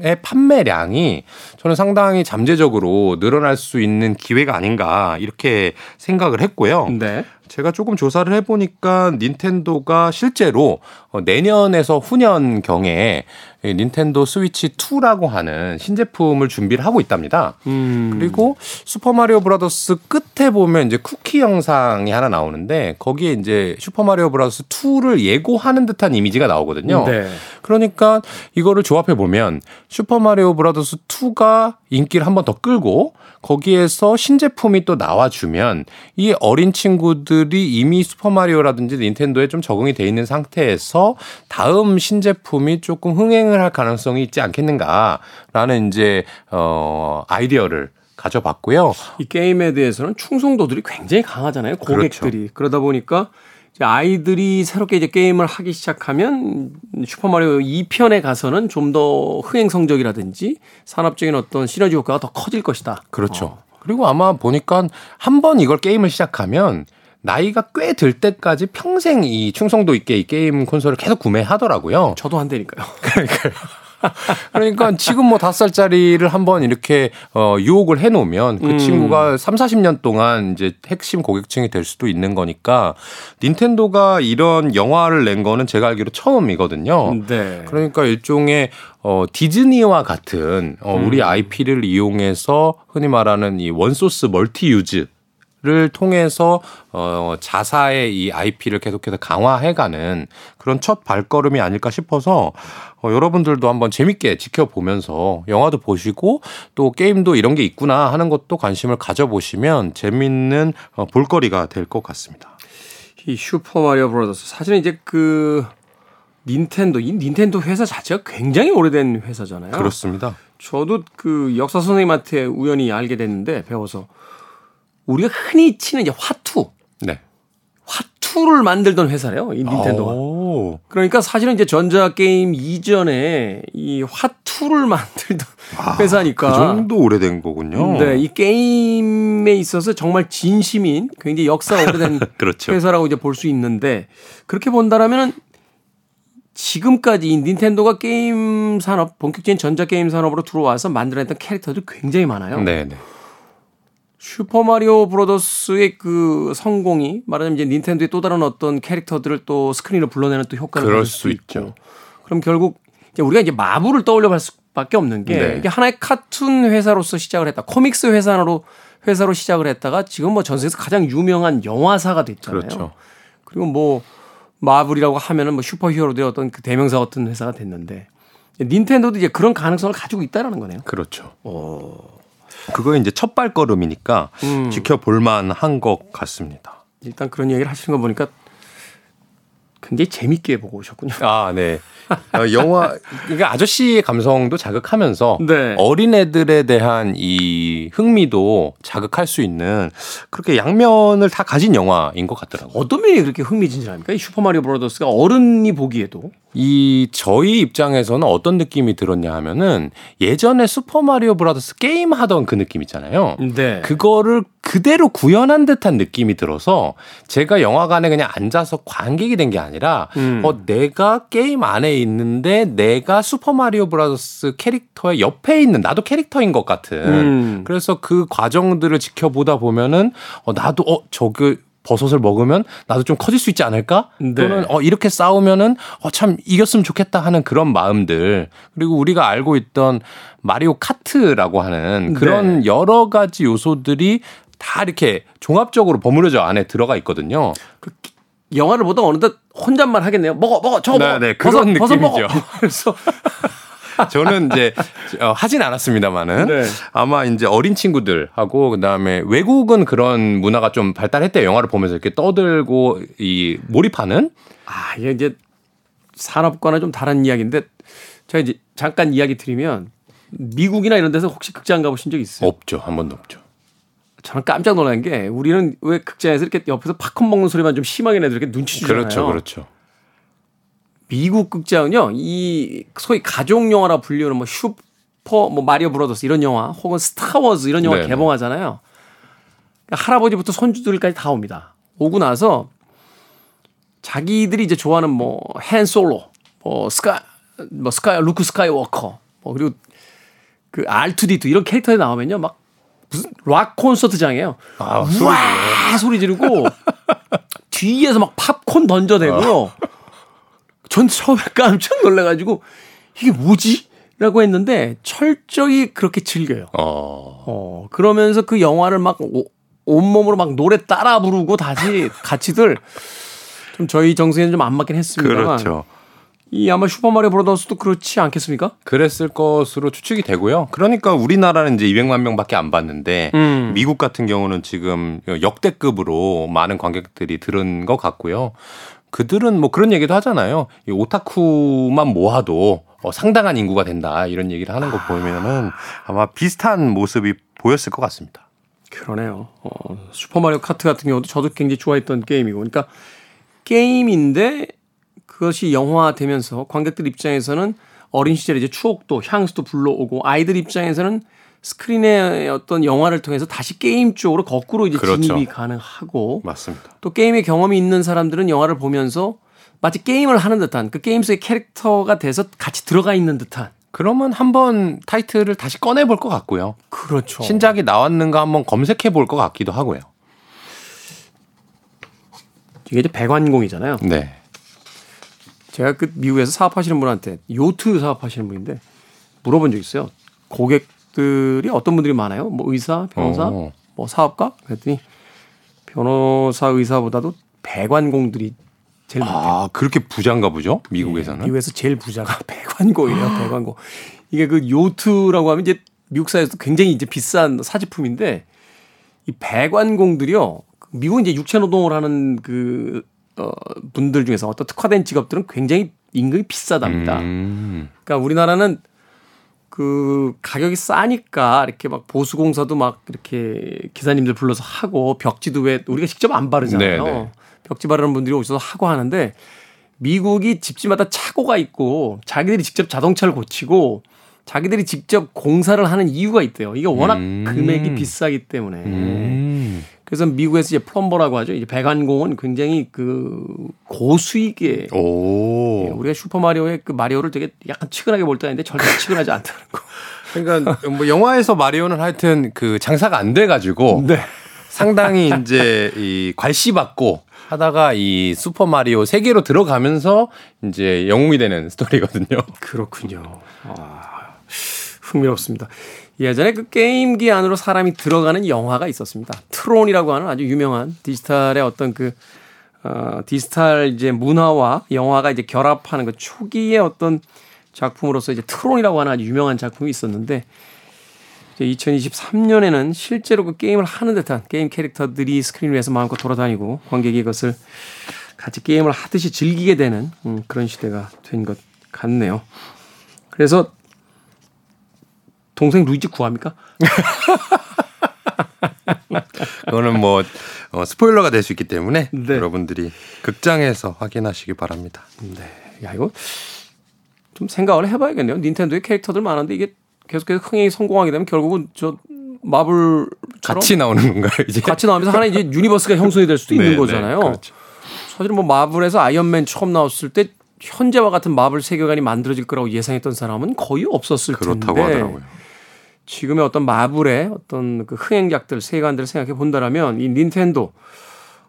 의 판매량이 저는 상당히 잠재적으로 늘어날 수 있는 기회가 아닌가 이렇게 생각을 했고요. 네. 제가 조금 조사를 해보니까 닌텐도가 실제로 어, 내년에서 후년 경에 이 닌텐도 스위치 2라고 하는 신제품을 준비를 하고 있답니다. 음. 그리고 슈퍼 마리오 브라더스 끝에 보면 이제 쿠키 영상이 하나 나오는데 거기에 이제 슈퍼 마리오 브라더스 2를 예고하는 듯한 이미지가 나오거든요. 네. 그러니까 이거를 조합해 보면 슈퍼 마리오 브라더스 2가 인기를 한 번 더 끌고 거기에서 신제품이 또 나와주면 이 어린 친구들 이 이미 슈퍼마리오라든지 닌텐도에 좀 적응이 돼 있는 상태에서 다음 신제품이 조금 흥행을 할 가능성이 있지 않겠는가라는 이제 어 아이디어를 가져봤고요. 이 게임에 대해서는 충성도들이 굉장히 강하잖아요. 그렇죠. 고객들이. 그러다 보니까 아이들이 새롭게 이제 게임을 하기 시작하면 슈퍼마리오 2편에 가서는 좀 더 흥행 성적이라든지 산업적인 어떤 시너지 효과가 더 커질 것이다. 그렇죠. 어. 그리고 아마 보니까 한 번 이걸 게임을 시작하면 나이가 꽤 들 때까지 평생 이 충성도 있게 이 게임 콘솔을 계속 구매하더라고요. 저도 한대니까요. 그러니까 지금 뭐 다섯 살짜리를 한번 이렇게 어 유혹을 해 놓으면 그 음. 친구가 3, 40년 동안 이제 핵심 고객층이 될 수도 있는 거니까 닌텐도가 이런 영화를 낸 거는 제가 알기로 처음이거든요. 네. 그러니까 일종의 어 디즈니와 같은 어 우리 음. IP를 이용해서 흔히 말하는 이 one source multi use 를 통해서 어 자사의 이 IP를 계속해서 강화해가는 그런 첫 발걸음이 아닐까 싶어서 어 여러분들도 한번 재밌게 지켜보면서 영화도 보시고 또 게임도 이런 게 있구나 하는 것도 관심을 가져보시면 재밌는 어 볼거리가 될 것 같습니다. 이 슈퍼 마리오 브라더스 사실은 이제 그 닌텐도 이 닌텐도 회사 자체가 굉장히 오래된 회사잖아요. 그렇습니다. 저도 그 역사 선생님한테 우연히 알게 됐는데 배워서 우리가 흔히 치는 이제 화투, 네. 화투를 만들던 회사래요. 이 닌텐도가. 오. 그러니까 사실은 이제 전자 게임 이전에 이 화투를 만들던 회사니까. 그 정도 오래된 거군요. 네, 이 게임에 있어서 정말 진심인 굉장히 역사 오래된 그렇죠. 회사라고 이제 볼 수 있는데 그렇게 본다라면은 지금까지 이 닌텐도가 게임 산업 본격적인 전자 게임 산업으로 들어와서 만들어냈던 캐릭터도 굉장히 많아요. 네, 네. 슈퍼마리오 브로더스의 그 성공이 말하자면 이제 닌텐도의 또 다른 어떤 캐릭터들을 또 스크린으로 불러내는 또 효과를 그럴 수. 있죠. 그럼 결국 이제 우리가 이제 마블을 떠올려 볼 수밖에 없는 게 네. 이게 하나의 카툰 회사로서 시작을 했다. 코믹스 회사로 회사로 시작을 했다가 지금 뭐 전 세계에서 가장 유명한 영화사가 됐잖아요. 그렇죠. 그리고 뭐 마블이라고 하면은 뭐 슈퍼히어로들의 어떤 그 대명사 같은 회사가 됐는데 닌텐도도 이제 그런 가능성을 가지고 있다라는 거네요. 그렇죠. 그거 이제 첫 발걸음이니까 음. 지켜볼 만 한 것 같습니다. 일단 그런 얘기를 하시는 거 보니까 굉장히 재밌게 보고 오셨군요. 아, 네. 어, 영화 그러니까 아저씨의 감성도 자극하면서 네. 어린애들에 대한 이 흥미도 자극할 수 있는 그렇게 양면을 다 가진 영화인 것 같더라고요. 어떤 면이 그렇게 흥미진진합니까? 이 슈퍼마리오 브라더스가 어른이 보기에도 이 저희 입장에서는 어떤 느낌이 들었냐 하면은 예전에 슈퍼 마리오 브라더스 게임 하던 그 느낌 있잖아요. 네. 그거를 그대로 구현한 듯한 느낌이 들어서 제가 영화관에 그냥 앉아서 관객이 된 게 아니라 음. 어 내가 게임 안에 있는데 내가 슈퍼 마리오 브라더스 캐릭터의 옆에 있는 나도 캐릭터인 것 같은 음. 그래서 그 과정들을 지켜보다 보면은 어 나도 어 저 그 버섯을 먹으면 나도 좀 커질 수 있지 않을까? 네. 또는 어 이렇게 싸우면은 어 참 이겼으면 좋겠다 하는 그런 마음들 그리고 우리가 알고 있던 마리오 카트라고 하는 그런 네. 여러 가지 요소들이 다 이렇게 종합적으로 버무려져 안에 들어가 있거든요. 영화를 보다 어느덧 혼잣말 하겠네요. 먹어, 먹어, 저거 네, 먹어. 네, 버섯, 그런 버섯 느낌이죠. 먹어. 그래서 저는 이제 어, 하진 않았습니다만은 네. 아마 이제 어린 친구들하고 그다음에 외국은 그런 문화가 좀 발달했대요. 영화를 보면서 이렇게 떠들고 이 몰입하는 아, 이게 이제 산업과는 좀 다른 이야기인데 제가 이제 잠깐 이야기 드리면 미국이나 이런 데서 혹시 극장 가보신 적 있어요? 없죠. 한 번도 없죠. 저는 깜짝 놀란 게 우리는 왜 극장에서 이렇게 옆에서 팝콘 먹는 소리만 좀 심하게 내도 이렇게 눈치 주잖아요. 그렇죠. 그렇죠. 미국 극장은요, 이 소위 가족 영화라 불리는 뭐 슈퍼 뭐 마리오 브라더스 이런 영화 혹은 스타워즈 이런 영화 네네. 개봉하잖아요. 그러니까 할아버지부터 손주들까지 다 옵니다. 오고 나서 자기들이 이제 좋아하는 뭐 한 솔로, 뭐 스카 뭐 스카 루크 스카이워커, 뭐 그리고 그 R2D2 이런 캐릭터에 나오면요, 막 무슨 락 콘서트장이에요. 아, 와 소리 지르고 뒤에서 막 팝콘 던져대고요. 전 처음에 깜짝 놀래가지고 이게 뭐지? 라고 했는데 철저히 그렇게 즐겨요. 어. 어, 그러면서 그 영화를 막 오- 온몸으로 막 노래 따라 부르고 다시 같이들 좀 저희 정서에는 좀 안 맞긴 했습니다만 그렇죠. 이 아마 슈퍼마리오 브라더스도 그렇지 않겠습니까? 그랬을 것으로 추측이 되고요. 그러니까 우리나라는 이제 200만 명밖에 안 봤는데 음. 미국 같은 경우는 지금 역대급으로 많은 관객들이 들은 것 같고요. 그들은 뭐 그런 얘기도 하잖아요. 이 오타쿠만 모아도 어, 상당한 인구가 된다 이런 얘기를 하는 거 보면은 아마 비슷한 모습이 보였을 것 같습니다. 그러네요. 어, 슈퍼마리오 카트 같은 경우도 저도 굉장히 좋아했던 게임이고, 그러니까 게임인데 그것이 영화되면서 관객들 입장에서는 어린 시절의 이제 추억도 향수도 불러오고 아이들 입장에서는 스크린의 어떤 영화를 통해서 다시 게임 쪽으로 거꾸로 이제 그렇죠. 진입이 가능하고 맞습니다. 또 게임의 경험이 있는 사람들은 영화를 보면서 마치 게임을 하는 듯한 그 게임 속의 캐릭터가 돼서 같이 들어가 있는 듯한 그러면 한번 타이틀을 다시 꺼내 볼 것 같고요. 그렇죠. 신작이 나왔는가 한번 검색해 볼 것 같기도 하고요. 이게 이제 배관공이잖아요. 네. 제가 그 미국에서 사업하시는 분한테 요트 사업하시는 분인데 물어본 적 있어요. 고객들이 어떤 분들이 많아요? 뭐 의사, 변호사, 어. 뭐 사업가? 그랬더니 변호사, 의사보다도 배관공들이 제일 많대요. 아, 그렇게 부자인가 보죠? 미국에서는. 미국에서 제일 부자가 배관공이에요. 배관공. 이게 그 요트라고 하면 이제 미국 사회에서 굉장히 이제 비싼 사치품인데 이 배관공들이요. 미국은 이제 육체 노동을 하는 그 어, 분들 중에서 어떤 특화된 직업들은 굉장히 임금이 비싸답니다. 음. 그러니까 우리나라는 그 가격이 싸니까 이렇게 막 보수 공사도 막 이렇게 기사님들 불러서 하고 벽지도 왜 우리가 직접 안 바르잖아요. 네, 네. 벽지 바르는 분들이 오셔서 하고 하는데 미국이 집집마다 차고가 있고 자기들이 직접 자동차를 고치고 자기들이 직접 공사를 하는 이유가 있대요. 이게 워낙 음. 금액이 비싸기 때문에. 음. 그래서 미국에서 이제 플럼버라고 하죠. 이제 배관공은 굉장히 그 고수익의 오. 예, 우리가 슈퍼마리오의 그 마리오를 되게 약간 치근하게 볼때 아닌데 절대 치근하지 않다는 거. 그러니까 뭐 영화에서 마리오는 하여튼 그 장사가 안 돼 가지고 네. 상당히 이제 이 괄시받고 하다가 이 슈퍼 마리오 세계로 들어가면서 이제 영웅이 되는 스토리거든요. 그렇군요. 아, 흥미롭습니다. 예전에 그 게임기 안으로 사람이 들어가는 영화가 있었습니다. 트론이라고 하는 아주 유명한 디지털의 어떤 그 어, 디지털 이제 문화와 영화가 이제 결합하는 그 초기의 어떤 작품으로서 이제 트론이라고 하는 아주 유명한 작품이 있었는데 이제 2023년에는 실제로 그 게임을 하는 듯한 게임 캐릭터들이 스크린 위에서 마음껏 돌아다니고 관객이 그것을 같이 게임을 하듯이 즐기게 되는 음, 그런 시대가 된 것 같네요. 그래서 동생 루이지 구합니까? 그거는 뭐 어, 스포일러가 될 수 있기 때문에 네. 여러분들이 극장에서 확인하시기 바랍니다. 네. 야, 이거 좀 생각을 해봐야겠네요. 닌텐도의 캐릭터들 많은데 이게 계속해서 흥행이 성공하게 되면 결국은 저 마블처럼 같이 나오는 건가요, 이제? 같이 나오면서 하나의 이제 universe가 형성이 될 수도 있는 네, 거잖아요. 네, 그렇죠. 사실 뭐 마블에서 아이언맨 처음 나왔을 때 현재와 같은 마블 세계관이 만들어질 거라고 예상했던 사람은 거의 없었을 그렇다고 텐데 하더라고요. 지금의 어떤 마블의 어떤 그 흥행작들 세계관들을 생각해 본다라면 이 닌텐도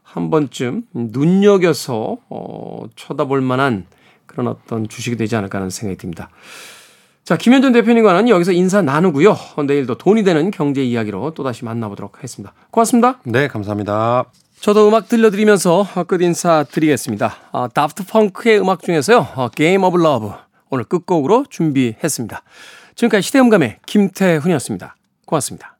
한 번쯤 눈여겨서 어, 쳐다볼 만한 그런 어떤 주식이 되지 않을까 하는 생각이 듭니다. 자, 김현준 대표님과는 여기서 인사 나누고요. 내일도 돈이 되는 경제 이야기로 또다시 만나보도록 하겠습니다. 고맙습니다. 네, 감사합니다. 저도 음악 들려드리면서 끝 인사 드리겠습니다. 아, 다프트 펑크의 음악 중에서요. 어, Game of Love 오늘 끝곡으로 준비했습니다. 지금까지 시대음감의 김태훈이었습니다. 고맙습니다.